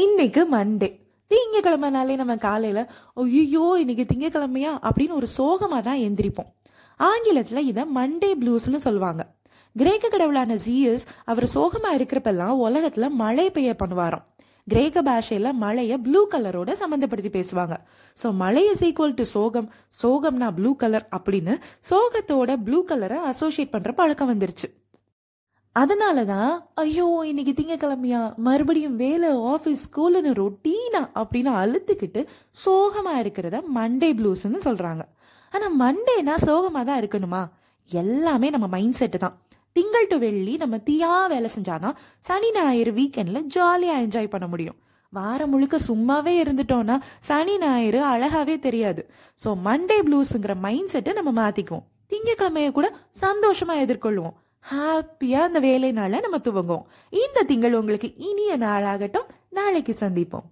இன்னைக்கு மண்டே திங்கக்கிழமைனாலே நம்ம காலையில ஐயோ இன்னைக்கு திங்கக்கிழமையா? அப்படின்னு ஒரு சோகமா தான் எந்திரிப்போம். ஆங்கிலத்துல இதை மண்டே ப்ளூஸ்னு சொல்லுவாங்க. கிரேக்க கடவுளான ஜீயஸ் அவர் சோகமா இருக்கிறப்பெல்லாம் உலகத்துல மழை பெய்ய பண்ணுவாராம். கிரேக்க பாஷையில மழைய ப்ளூ கலரோட சம்மந்தப்படுத்தி பேசுவாங்க. ஸோ மழை இஸ் ஈக்குவல் டு சோகம். சோகம்னா ப்ளூ கலர் அப்படின்னு சோகத்தோட ப்ளூ கலரை அசோசியேட் பண்ற பழக்கம் வந்துருச்சு. அதனால தான் ஐயோ இன்னைக்கு திங்கக்கிழமையா? மறுபடியும் வேலை ஆஃபீஸ் ஸ்கூலுன்னு ரொட்டீனா அப்படின்னு அழுத்துக்கிட்டு சோகமாக இருக்கிறத மண்டே ப்ளூஸ்ன்னு சொல்கிறாங்க ஆனால் மண்டேனா சோகமாக தான் இருக்கணுமா? எல்லாமே நம்ம மைண்ட் செட்டு தான். திங்கள் டு வெள்ளி நம்ம தீயா வேலை செஞ்சாதான் சனி ஞாயிறு வீக்கெண்டில் ஜாலியாக என்ஜாய் பண்ண முடியும். வாரம் முழுக்க சும்மாவே இருந்துட்டோம்னா சனி ஞாயிறு அழகாவே தெரியாது. ஸோ மண்டே ப்ளூஸுங்கிற மைண்ட் செட்டை நம்ம மாற்றிக்குவோம் திங்கக்கிழமையை கூட சந்தோஷமாக எதிர்கொள்வோம். ஹாப்பியா அந்த வேலை நாளை நம்ம துவங்குவோம். இந்த திங்கள் உங்களுக்கு இனிய நாளாகட்டும். நாளைக்கு சந்திப்போம்.